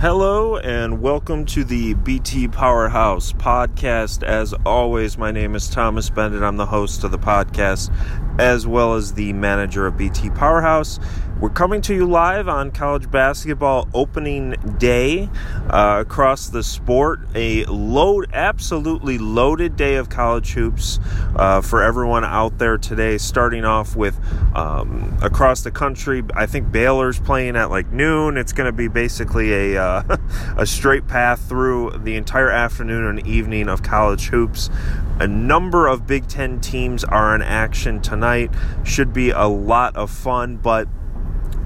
Hello and welcome to the BT Powerhouse podcast. As always, my name is Thomas Beindit. I'm the host of the podcast as well as the manager of BT Powerhouse. We're coming to you live on college basketball opening day uh, across the sport. A load, absolutely loaded day of college hoops uh, for everyone out there today. Starting off with um, across the country, I think Baylor's playing at like noon. It's going to be basically a uh, a straight path through the entire afternoon and evening of college hoops. A number of Big Ten teams are in action tonight. Should be a lot of fun, but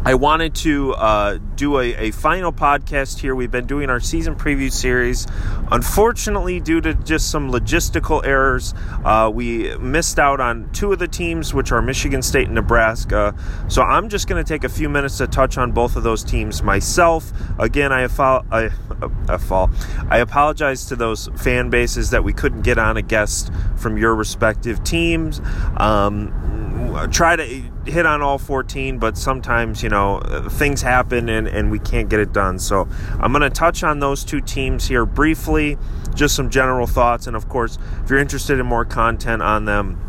I wanted to uh, do a, a, final podcast here. We've been doing our season preview series. Unfortunately, due to just some logistical errors, uh, we missed out on two of the teams, which are Michigan State and Nebraska. So I'm just going to take a few minutes to touch on both of those teams myself. Again, I, I, I, fall. I apologize to those fan bases that we couldn't get on a guest from your respective teams. Um, Uh, try to hit on all 14, but sometimes, you know, uh, things happen and, and we can't get it done. So I'm going to touch on those two teams here briefly, just some general thoughts. And of course, if you're interested in more content on them,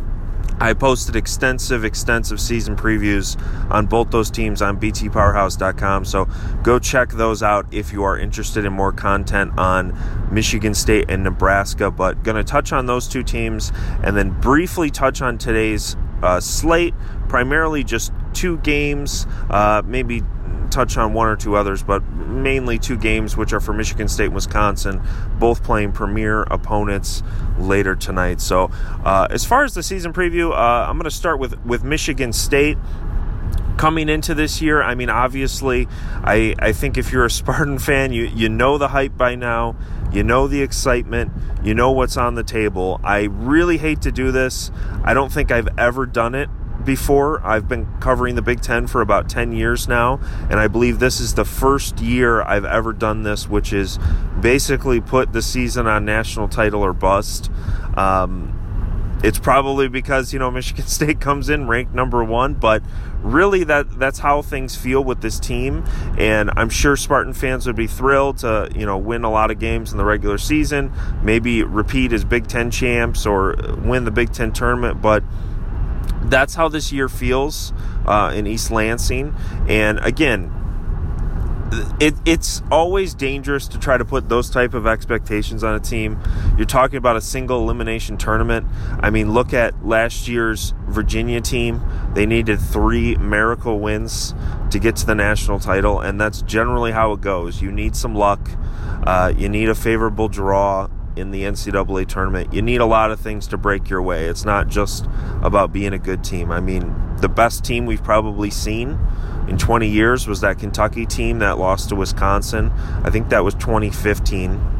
I posted extensive, extensive season previews on both those teams on btpowerhouse.com. So go check those out if you are interested in more content on Michigan State and Nebraska. But going to touch on those two teams and then briefly touch on today's uh, slate. Primarily just two games, uh, maybe touch on one or two others, but mainly two games, which are for Michigan State and Wisconsin, both playing premier opponents later tonight. So, uh, as far as the season preview, uh, I'm going to start with, with Michigan State coming into this year, I mean, obviously, I, I think if you're a Spartan fan, you, you know the hype by now, you know the excitement, you know what's on the table. I really hate to do this. I don't think I've ever done it before. I've been covering the Big Ten for about 10 years now, and I believe this is the first year I've ever done this, which is basically put the season on national title or bust. Um, it's probably because you know Michigan State comes in ranked number one, but really that that's how things feel with this team, and I'm sure Spartan fans would be thrilled to you know win a lot of games in the regular season, maybe repeat as Big Ten champs or win the Big Ten tournament, but that's how this year feels uh, in East Lansing, and again it, it's always dangerous to try to put those type of expectations on a team. You're talking about a single elimination tournament. I mean, look at last year's Virginia team. They needed three miracle wins to get to the national title, and that's generally how it goes. You need some luck. Uh, you need a favorable draw in the NCAA tournament. You need a lot of things to break your way. It's not just about being a good team. I mean, the best team we've probably seen in 20 years was that Kentucky team that lost to Wisconsin. I think that was 2015.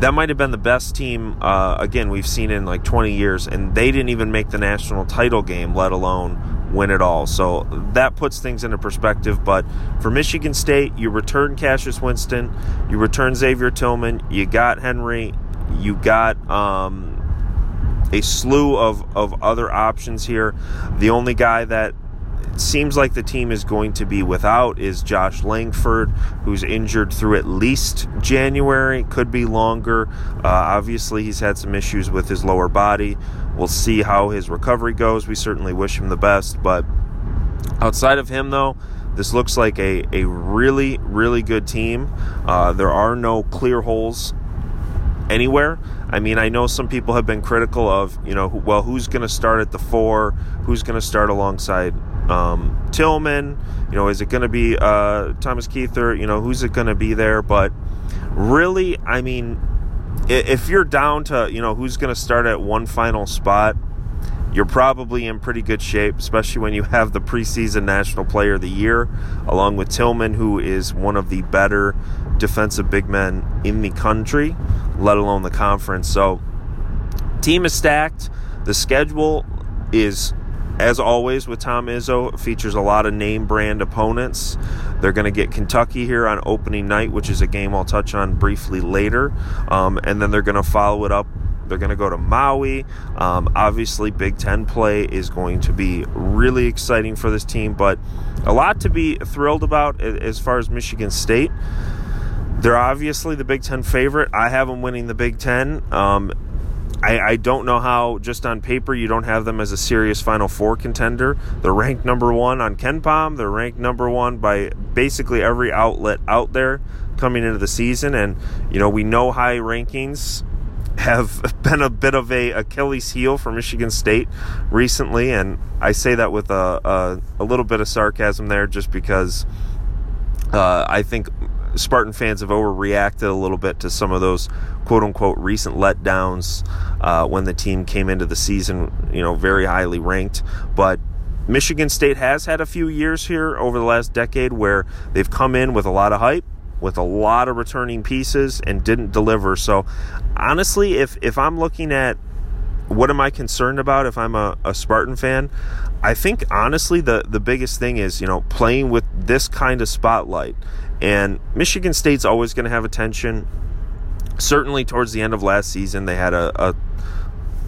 That might have been the best team, uh, again, we've seen in like 20 years, and they didn't even make the national title game, let alone win it all. So that puts things into perspective. But for Michigan State, you return Cassius Winston, you return Xavier Tillman, you got Henry, you got um, a slew of, of other options here. The only guy that seems like the team is going to be without is Josh Langford, who's injured through at least January, could be longer. Uh, obviously, he's had some issues with his lower body. We'll see how his recovery goes. We certainly wish him the best, but outside of him, though, this looks like a, a really, really good team. Uh, there are no clear holes anywhere. I mean, I know some people have been critical of, you know, well, who's going to start at the four? Who's going to start alongside um, Tillman? You know, is it going to be uh, Thomas Kithier? You know, who's it going to be there? But really, I mean, if you're down to, you know, who's going to start at one final spot, you're probably in pretty good shape, especially when you have the preseason National Player of the Year, along with Tillman, who is one of the better defensive big men in the country, let alone the conference. So, team is stacked. The schedule is, as always, with Tom Izzo, features a lot of name brand opponents. They're going to get Kentucky here on opening night, which is a game I'll touch on briefly later. Um, and then they're going to follow it up They're going to go to Maui. Um, obviously, Big Ten play is going to be really exciting for this team, but a lot to be thrilled about as far as Michigan State. They're obviously the Big Ten favorite. I have them winning the Big Ten. Um, I, I, don't know how, just on paper, you don't have them as a serious Final Four contender. They're ranked number one on KenPom. They're ranked number one by basically every outlet out there coming into the season. And, you know, we know high rankings have been a bit of a Achilles heel for Michigan State recently. And I say that with a, a, a little bit of sarcasm there just because uh, I think Spartan fans have overreacted a little bit to some of those quote unquote recent letdowns uh, when the team came into the season, you know, very highly ranked. But Michigan State has had a few years here over the last decade where they've come in with a lot of hype, with a lot of returning pieces, and didn't deliver. So, honestly, if if I'm looking at what am I concerned about if I'm a, a Spartan fan? I think honestly the the biggest thing is you know playing with this kind of spotlight and Michigan State's always going to have attention. Certainly, towards the end of last season, they had a, a,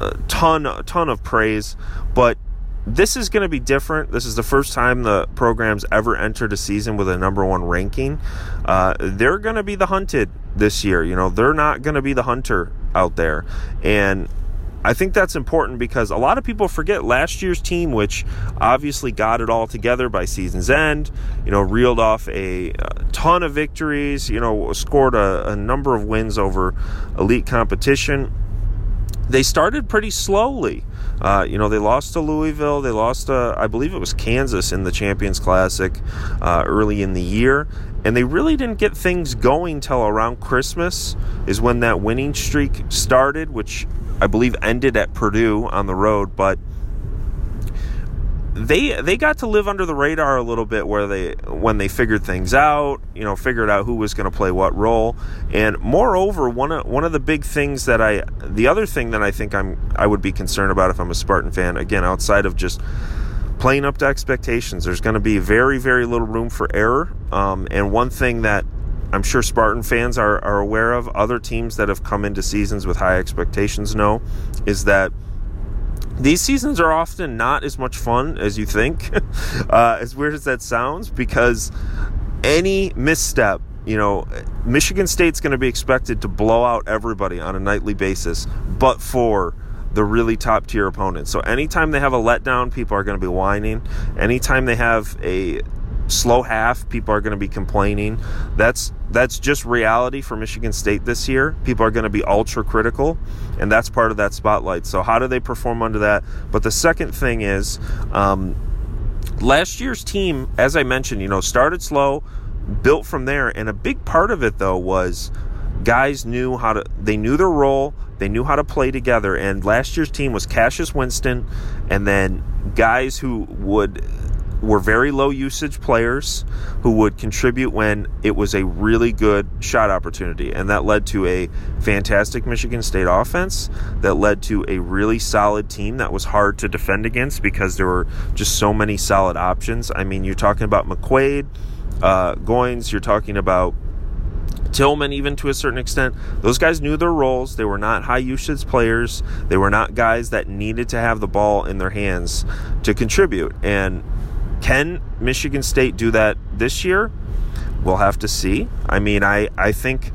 a ton, a ton of praise. But this is going to be different. This is the first time the program's ever entered a season with a number one ranking. Uh, they're going to be the hunted this year. You know, they're not going to be the hunter out there. And I think that's important because a lot of people forget last year's team, which obviously got it all together by season's end, you know, reeled off a, a ton of victories, you know, scored a, a number of wins over elite competition. They started pretty slowly. Uh, you know, they lost to Louisville. They lost to, I believe it was Kansas in the Champions Classic uh, early in the year. And they really didn't get things going till around Christmas, is when that winning streak started, which I believe ended at Purdue on the road, but they they got to live under the radar a little bit where they when they figured things out, you know, figured out who was going to play what role. And moreover, one of one of the big things that I the other thing that I think I'm I would be concerned about if I'm a Spartan fan, again, outside of just playing up to expectations, there's going to be very very little room for error. Um, and one thing that I'm sure Spartan fans are, are aware of, other teams that have come into seasons with high expectations know, is that these seasons are often not as much fun as you think, uh, as weird as that sounds, because any misstep, you know, Michigan State's going to be expected to blow out everybody on a nightly basis, but for the really top tier opponents. So anytime they have a letdown, people are going to be whining. Anytime they have a slow half, people are going to be complaining. That's that's just reality for Michigan State this year. People are going to be ultra critical, and that's part of that spotlight. So how do they perform under that? But the second thing is, um, last year's team, as I mentioned, you know, started slow, built from there, and a big part of it though was guys knew how to they knew their role they knew how to play together and last year's team was cassius winston and then guys who would were very low usage players who would contribute when it was a really good shot opportunity. And that led to a fantastic Michigan State offense that led to a really solid team that was hard to defend against because there were just so many solid options. I mean, you're talking about McQuaid, uh, Goins, you're talking about Tillman, even to a certain extent, those guys knew their roles. They were not high usage players. They were not guys that needed to have the ball in their hands to contribute. And can Michigan State do that this year? We'll have to see. I mean, I I think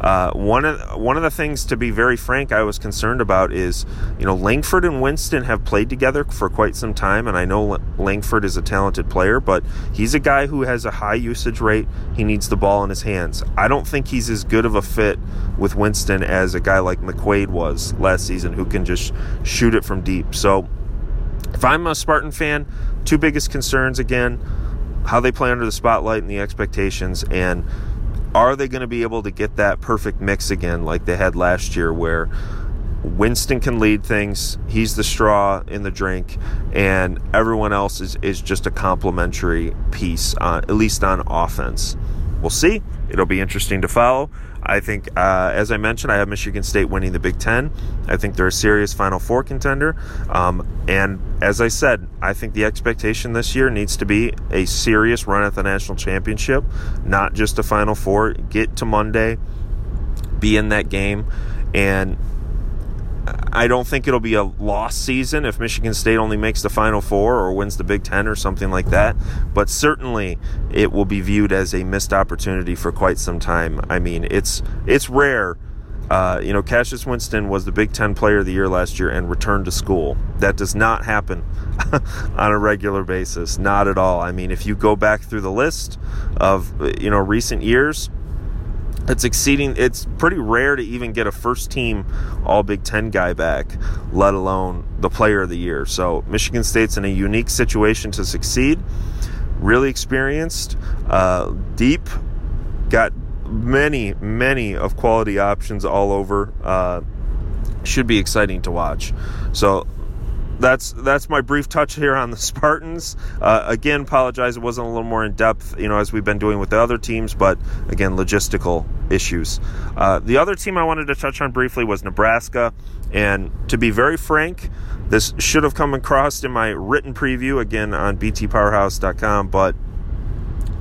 uh, one of one of the things, to be very frank, I was concerned about is, you know, Langford and Winston have played together for quite some time, and I know Langford is a talented player, but he's a guy who has a high usage rate. He needs the ball in his hands. I don't think he's as good of a fit with Winston as a guy like McQuaid was last season, who can just shoot it from deep. So if I'm a Spartan fan, two biggest concerns again how they play under the spotlight and the expectations, and are they going to be able to get that perfect mix again like they had last year where Winston can lead things, he's the straw in the drink, and everyone else is, is just a complementary piece, uh, at least on offense. We'll see. It'll be interesting to follow. I think, uh, as I mentioned, I have Michigan State winning the Big Ten. I think they're a serious Final Four contender. Um, and as I said, I think the expectation this year needs to be a serious run at the national championship, not just a Final Four. Get to Monday, be in that game, and I don't think it'll be a lost season if Michigan State only makes the Final Four or wins the Big Ten or something like that. But certainly, it will be viewed as a missed opportunity for quite some time. I mean, it's it's rare. Uh, you know, Cassius Winston was the Big Ten Player of the Year last year and returned to school. That does not happen on a regular basis, not at all. I mean, if you go back through the list of you know recent years, it's exceeding it's pretty rare to even get a first team all big 10 guy back let alone the player of the year. So michigan state's in a unique situation to succeed. Really experienced uh, deep got many many of quality options all over uh, should be exciting to watch. So that's that's my brief touch here on the Spartans. Uh, again, apologize it wasn't a little more in depth, you know, as we've been doing with the other teams, but again, logistical issues. Uh, the other team I wanted to touch on briefly was Nebraska, and to be very frank, this should have come across in my written preview again on btpowerhouse.com, but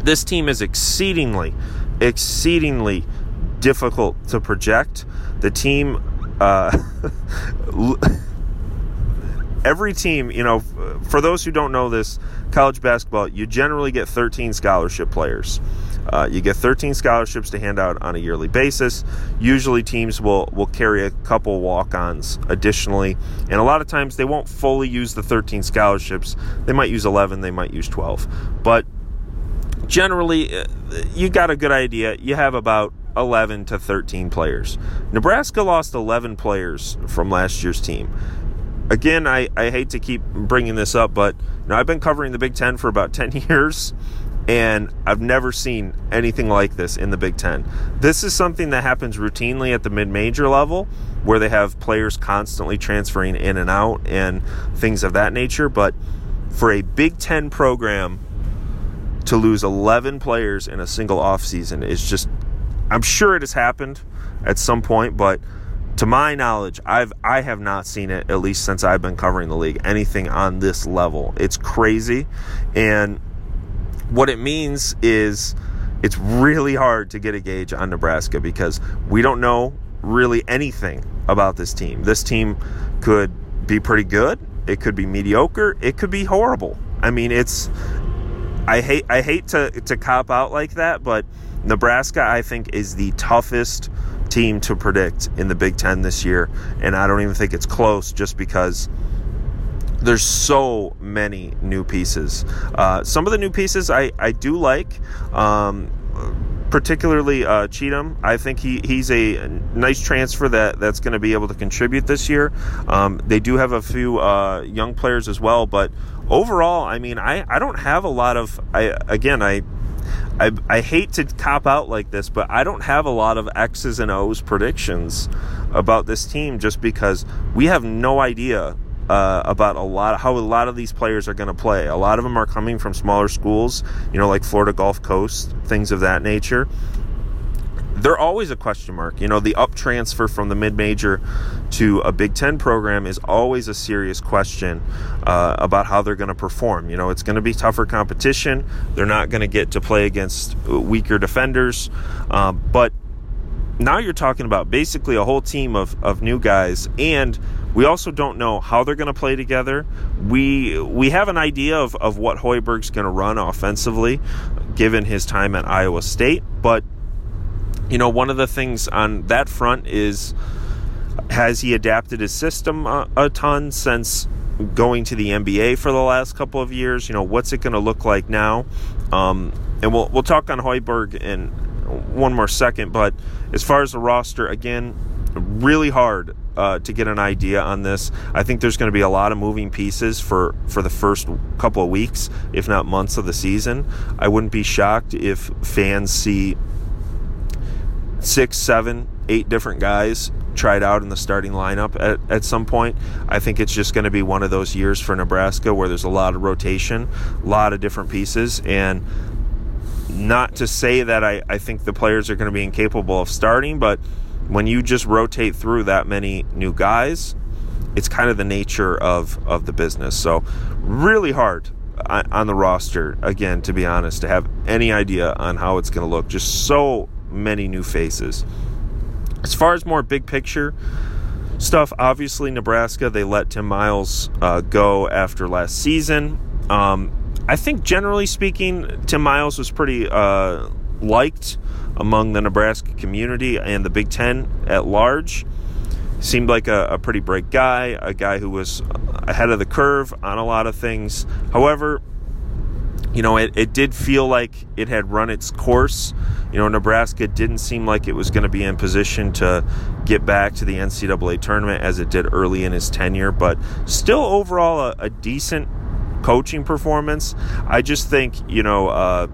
this team is exceedingly, exceedingly difficult to project. The team. Uh, every team, you know, for those who don't know this, college basketball, you generally get 13 scholarship players. Uh, you get 13 scholarships to hand out on a yearly basis. Usually, teams will will carry a couple walk-ons additionally, and a lot of times they won't fully use the 13 scholarships. They might use 11, they might use 12, but generally, uh, you got a good idea. You have about 11 to 13 players. Nebraska lost 11 players from last year's team again, I, I hate to keep bringing this up, but you know, I've been covering the Big Ten for about 10 years, and I've never seen anything like this in the Big Ten. This is something that happens routinely at the mid major level, where they have players constantly transferring in and out and things of that nature. But for a Big Ten program to lose 11 players in a single offseason is just, I'm sure it has happened at some point, but to my knowledge, I've I have not seen it at least since I've been covering the league. Anything on this level, it's crazy, and what it means is it's really hard to get a gauge on Nebraska because we don't know really anything about this team. This team could be pretty good. It could be mediocre. It could be horrible. I mean, it's I hate I hate to to cop out like that, but Nebraska I think is the toughest team to predict in the Big Ten this year, and I don't even think it's close just because there's so many new pieces. Uh, some of the new pieces I, I do like. Um, particularly uh, Cheatham. I think he, he's a nice transfer that, that's going to be able to contribute this year. Um, they do have a few uh, young players as well, but overall, I mean, I, I don't have a lot of. I again, I I, I hate to cop out like this, but I don't have a lot of X's and O's predictions about this team just because we have no idea uh, about a lot of, how a lot of these players are going to play. A lot of them are coming from smaller schools, you know, like Florida Gulf Coast, things of that nature they're always a question mark. You know, the up transfer from the mid major to a Big Ten program is always a serious question uh, about how they're going to perform. You know, it's going to be tougher competition. They're not going to get to play against weaker defenders. Um, but now you're talking about basically a whole team of, of new guys and we also don't know how they're going to play together. We we have an idea of, of what Hoiberg's going to run offensively, given his time at Iowa State, but you know, one of the things on that front is has he adapted his system a, a ton since going to the NBA for the last couple of years? You know, what's it going to look like now? Um, and we'll we'll talk on Hoiberg in one more second. But as far as the roster, again, really hard uh, to get an idea on this. I think there's going to be a lot of moving pieces for for the first couple of weeks, if not months of the season. I wouldn't be shocked if fans see six, seven, eight different guys tried out in the starting lineup at, at some point. I think it's just going to be one of those years for Nebraska where there's a lot of rotation, a lot of different pieces, and not to say that I, I think the players are going to be incapable of starting, but when you just rotate through that many new guys, it's kind of the nature of, of the business. So, really hard on the roster, again, to be honest, to have any idea on how it's going to look. Just so many new faces. As far as more big picture, stuff. Obviously, Nebraska, they let Tim Miles uh, go after last season. Um, I think, generally speaking, Tim Miles was pretty uh, liked among the Nebraska community and the Big Ten at large. Seemed like a, a pretty bright guy, a guy who was ahead of the curve on a lot of things. However, you know, it, it did feel like it had run its course. You know, Nebraska didn't seem like it was going to be in position to get back to the NCAA tournament as it did early in his tenure, but still overall a, a decent coaching performance. I just think, you know, uh,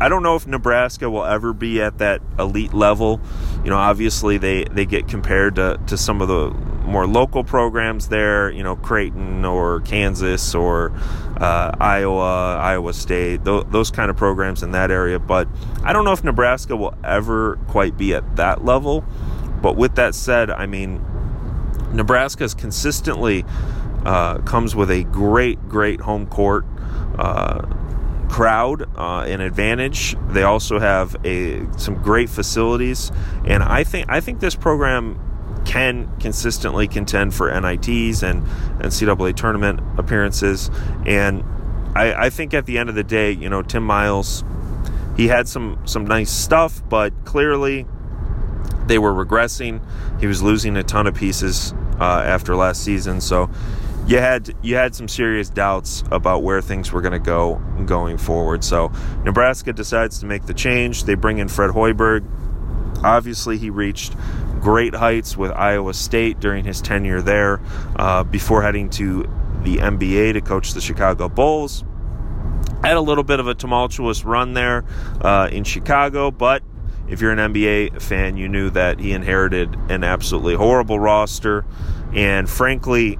I don't know if Nebraska will ever be at that elite level. You know, obviously they, they get compared to, to some of the more local programs there, you know, Creighton or Kansas or uh, Iowa, Iowa State, th- those kind of programs in that area. But I don't know if Nebraska will ever quite be at that level. But with that said, I mean, Nebraska is consistently uh, comes with a great, great home court. Uh, crowd uh, an advantage. They also have a some great facilities, and I think I think this program can consistently contend for NITs and NCAA tournament appearances. And I, I think at the end of the day, you know, Tim Miles, he had some some nice stuff, but clearly they were regressing. He was losing a ton of pieces uh, after last season, so you had you had some serious doubts about where things were going to go going forward. So Nebraska decides to make the change. They bring in Fred Hoiberg. Obviously, he reached great heights with Iowa State during his tenure there uh, before heading to the NBA to coach the Chicago Bulls. Had a little bit of a tumultuous run there uh, in Chicago, but if you're an NBA fan, you knew that he inherited an absolutely horrible roster. And frankly,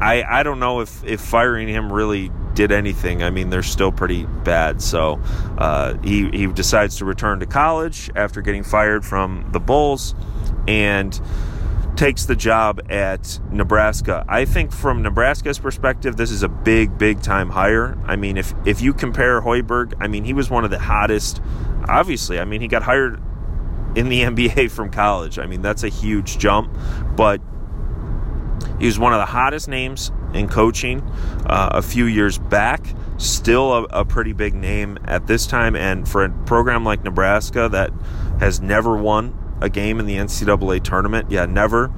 I, I don't know if, if firing him really did anything. I mean, they're still pretty bad. So uh, he, he decides to return to college after getting fired from the Bulls and takes the job at Nebraska. I think from Nebraska's perspective, this is a big, big time hire. I mean, if if you compare Hoiberg, I mean, he was one of the hottest. Obviously, I mean, he got hired in the NBA from college. I mean, that's a huge jump, but he was one of the hottest names in coaching uh, a few years back. Still a, a pretty big name at this time, and for a program like Nebraska that has never won a game in the NCAA tournament. Yeah, never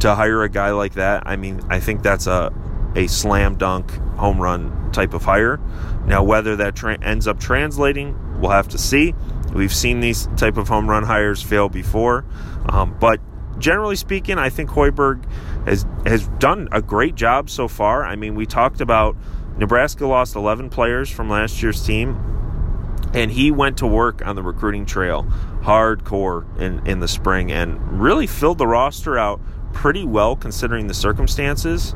to hire a guy like that. I mean, I think that's a a slam dunk home run type of hire. Now, whether that tra- ends up translating, we'll have to see. We've seen these type of home run hires fail before, um, but generally speaking, I think Hoiberg has has done a great job so far. I mean, we talked about Nebraska lost 11 players from last year's team and he went to work on the recruiting trail hardcore in, in the spring and really filled the roster out pretty well considering the circumstances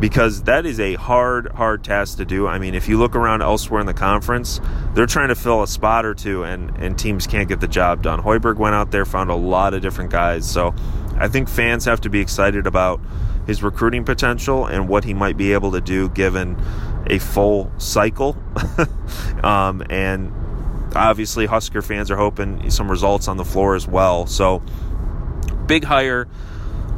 because that is a hard hard task to do i mean if you look around elsewhere in the conference they're trying to fill a spot or two and, and teams can't get the job done hoiberg went out there found a lot of different guys so i think fans have to be excited about his recruiting potential and what he might be able to do given a full cycle um, and obviously Husker fans are hoping some results on the floor as well. So big hire.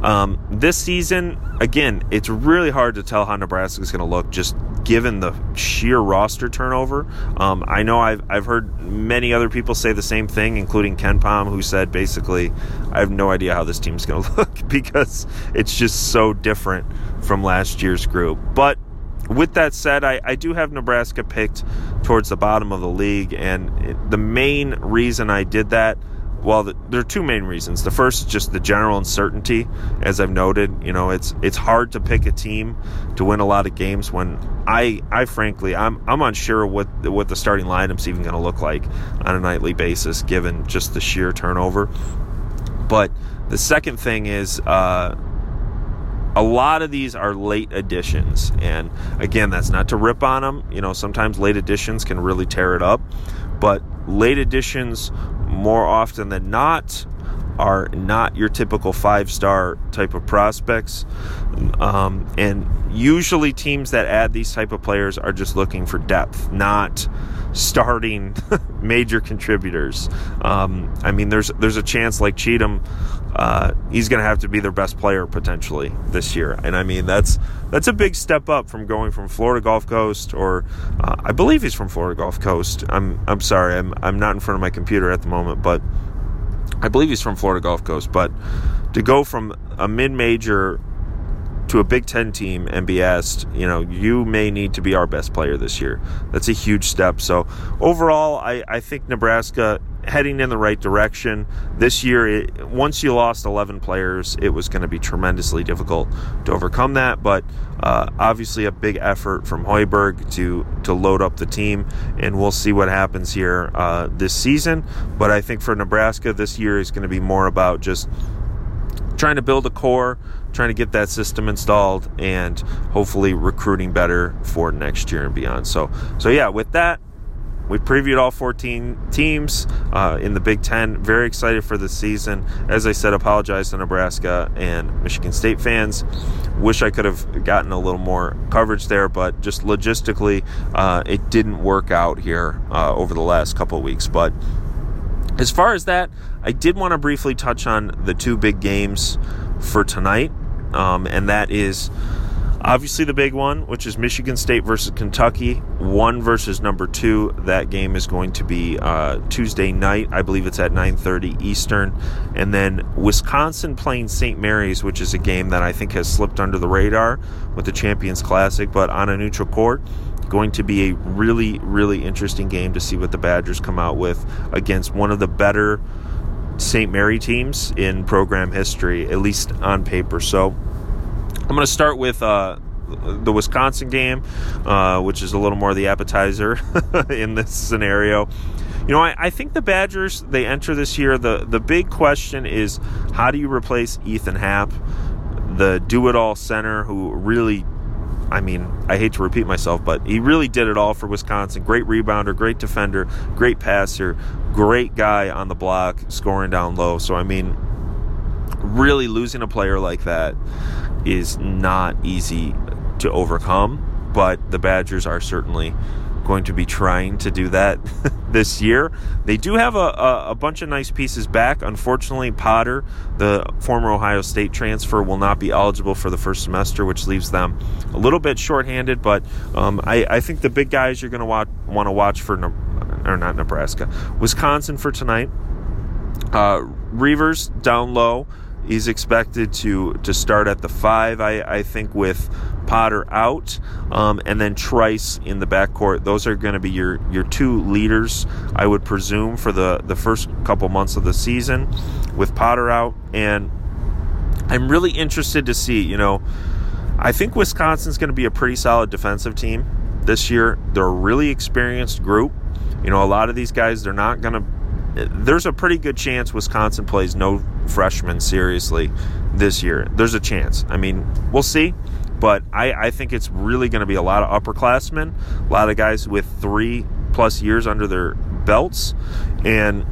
Um, this season, again, it's really hard to tell how Nebraska is going to look just given the sheer roster turnover. Um, I know I've, I've heard many other people say the same thing, including KenPom, who said basically, I have no idea how this team's going to look because it's just so different from last year's group. But with that said, I, I do have Nebraska picked towards the bottom of the league, and the main reason I did that, well, the, there are two main reasons. The first is just the general uncertainty, as I've noted. You know, it's it's hard to pick a team to win a lot of games when I I frankly I'm I'm unsure what what the starting lineup's even going to look like on a nightly basis, given just the sheer turnover. But the second thing is. Uh, a lot of these are late additions and again that's not to rip on them you know sometimes late additions can really tear it up but late additions more often than not are not your typical five star type of prospects. Um, and usually teams that add these type of players are just looking for depth, not starting major contributors. Um, I mean, there's there's a chance like Cheatham, uh, he's going to have to be their best player potentially this year, and I mean that's that's a big step up from going from Florida Gulf Coast, or uh, I believe he's from Florida Gulf Coast. I'm I'm sorry, I'm I'm not in front of my computer at the moment, but I believe he's from Florida Gulf Coast. But to go from a mid major to a Big Ten team and be asked, you know, you may need to be our best player this year. That's a huge step. So overall, I, I think Nebraska heading in the right direction. This year, it, once you lost 11 players, it was going to be tremendously difficult to overcome that. But uh, obviously, a big effort from Hoiberg to to load up the team, and we'll see what happens here uh, this season. But I think for Nebraska, this year is going to be more about just trying to build a core, trying to get that system installed, and hopefully recruiting better for next year and beyond. So, so yeah, with that, we previewed all 14 teams uh, in the Big Ten. Very excited for the season. As I said, apologize to Nebraska and Michigan State fans. Wish I could have gotten a little more coverage there, but just logistically, uh, it didn't work out here uh, over the last couple weeks. But as far as that, I did want to briefly touch on the two big games for tonight, um, and that is obviously the big one, which is Michigan State versus Kentucky, one versus number two. That game is going to be uh, Tuesday night. I believe it's at 9:30 Eastern, and then Wisconsin playing St. Mary's, which is a game that I think has slipped under the radar with the Champions Classic, but on a neutral court going to be a really, really interesting game to see what the Badgers come out with against one of the better St. Mary teams in program history, at least on paper. So I'm going to start with uh, the Wisconsin game, uh, which is a little more the appetizer in this scenario. You know, I, I, think the Badgers they enter this year. the The big question is how do you replace Ethan Happ, the do-it-all center who really I mean, I hate to repeat myself, but he really did it all for Wisconsin. Great rebounder, great defender, great passer, great guy on the block, scoring down low. So, I mean, really losing a player like that is not easy to overcome, but the Badgers are certainly going to be trying to do that this year. They do have a, a, a, bunch of nice pieces back. Unfortunately, Potter, the former Ohio State transfer, will not be eligible for the first semester, which leaves them a little bit shorthanded. But um, I, I, think the big guys you're going to want to watch for, or not Nebraska, Wisconsin for tonight. Uh, Reuvers down low. He's expected to to start at the five, I, I think, with Potter out, um, and then Trice in the backcourt. Those are going to be your your two leaders, I would presume, for the the first couple months of the season, with Potter out. And I'm really interested to see. You know, I think Wisconsin's going to be a pretty solid defensive team this year. They're a really experienced group. You know, a lot of these guys, they're not going to there's a pretty good chance Wisconsin plays no freshmen seriously this year. There's a chance. I mean, we'll see. But I, I think it's really going to be a lot of upperclassmen, a lot of guys with three plus years under their belts. And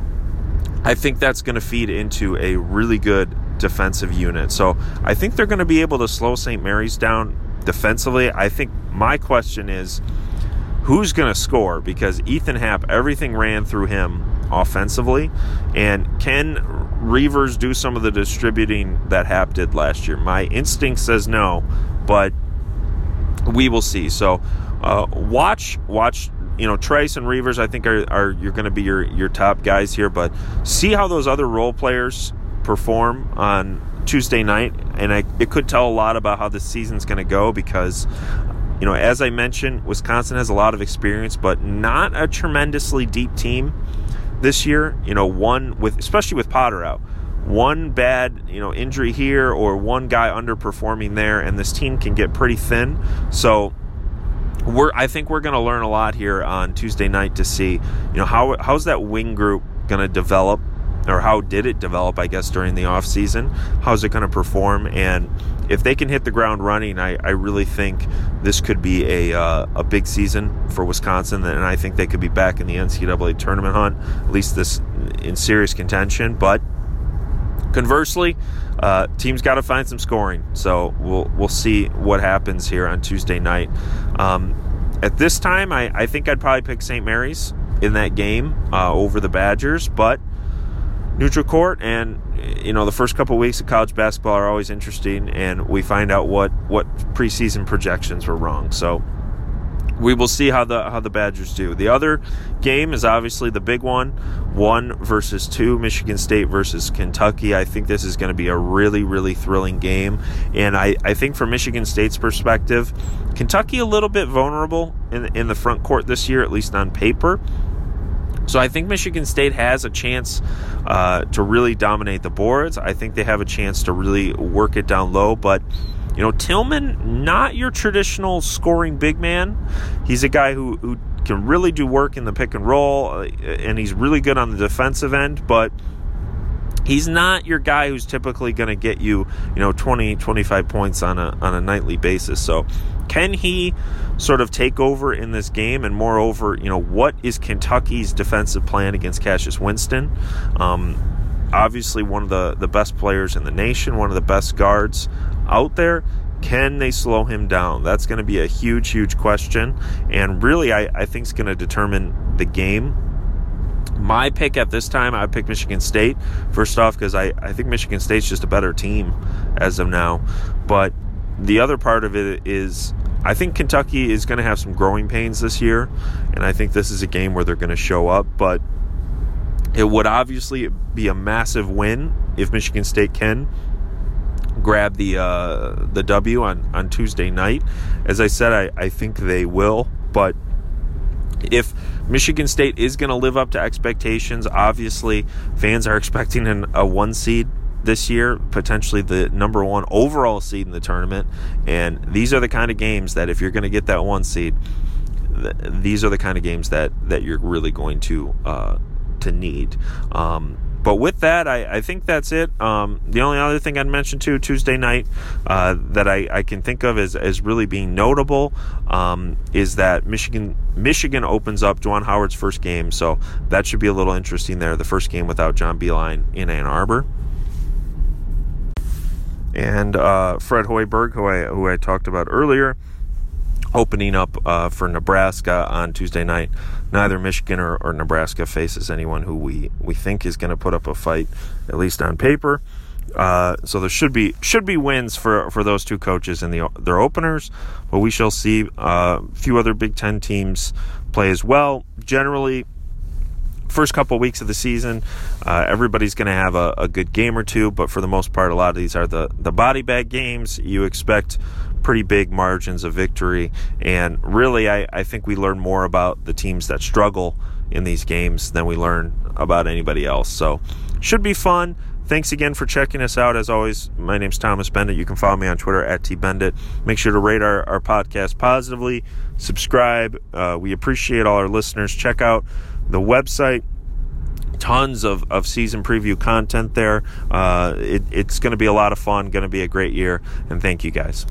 I think that's going to feed into a really good defensive unit. So I think they're going to be able to slow St. Mary's down defensively. I think my question is who's going to score because Ethan Happ, everything ran through him offensively. And can Reuvers do some of the distributing that Happ did last year? My instinct says no, but we will see. So uh, watch, watch. You know, Trice and Reuvers, I think are, are you're going to be your your top guys here. But see how those other role players perform on Tuesday night, and I, it could tell a lot about how the season's going to go because you know, as I mentioned, Wisconsin has a lot of experience, but not a tremendously deep team this year. You know, one with especially with Potter out, one bad you know injury here or one guy underperforming there, and this team can get pretty thin. So we're I think we're going to learn a lot here on Tuesday night to see you know how how's that wing group going to develop or how did it develop I guess during the off season how's it going to perform and if they can hit the ground running, I, I really think this could be a, uh, a big season for Wisconsin, and I think they could be back in the NCAA tournament hunt, at least this in serious contention. But Conversely, uh, teams got to find some scoring. So we'll we'll see what happens here on Tuesday night. Um, at this time, I, I think I'd probably pick St. Mary's in that game uh, over the Badgers, but neutral court and you know the first couple of weeks of college basketball are always interesting, and we find out what what preseason projections were wrong. So we will see how the how the Badgers do. The other game is obviously the big one, one versus two, Michigan State versus Kentucky. I think this is going to be a really really thrilling game, and I I think from Michigan State's perspective, Kentucky a little bit vulnerable in in the front court this year, at least on paper. So I think Michigan State has a chance uh, to really dominate the boards. I think they have a chance to really work it down low, but you know, Tillman, not your traditional scoring big man. He's a guy who, who can really do work in the pick and roll, uh, and he's really good on the defensive end, but he's not your guy who's typically going to get you, you know, 20, 25 points on a, on a nightly basis. So can he sort of take over in this game? And moreover, you know, what is Kentucky's defensive plan against Cassius Winston? Um, obviously, one of the, the best players in the nation, one of the best guards out there. Can they slow him down? That's going to be a huge, huge question. And really, I, I think it's going to determine the game my pick at this time, I pick Michigan State. First off, because I, I think Michigan State's just a better team as of now. But the other part of it is I think Kentucky is going to have some growing pains this year, and I think this is a game where they're going to show up. But it would obviously be a massive win if Michigan State can grab the uh, the W on, on Tuesday night. As I said, I, I think they will, but if Michigan State is going to live up to expectations, obviously fans are expecting an, a one seed this year, potentially the number one overall seed in the tournament. And these are the kind of games that if you're going to get that one seed, th- these are the kind of games that that you're really going to uh, to need. Um, but with that, I, I think that's it. Um, the only other thing I'd mention too Tuesday night uh, that I, I, can think of as, as really being notable um, is that Michigan Michigan opens up Juwan Howard's first game, so that should be a little interesting there. The first game without John Beilein in Ann Arbor and uh, Fred Hoiberg, who I who I talked about earlier, opening up uh, for Nebraska on Tuesday night. Neither Michigan or, or Nebraska faces anyone who we, we think is going to put up a fight, at least on paper. Uh, so there should be should be wins for, for those two coaches in the their openers, but we shall see. A uh, few other Big Ten teams play as well. Generally, first couple weeks of the season, uh, everybody's going to have a, a, good game or two, but for the most part, a lot of these are the, the body bag games. You expect pretty big margins of victory, and really, I, I think we learn more about the teams that struggle in these games than we learn about anybody else. So, should be fun. Thanks again for checking us out. As always, my name's Thomas Beindit. You can follow me on Twitter at tbeindit. Make sure to rate our, our podcast positively, subscribe. Uh, we appreciate all our listeners. Check out the website tons of, of season preview content there. Uh, it, it's going to be a lot of fun, going to be a great year, and thank you guys.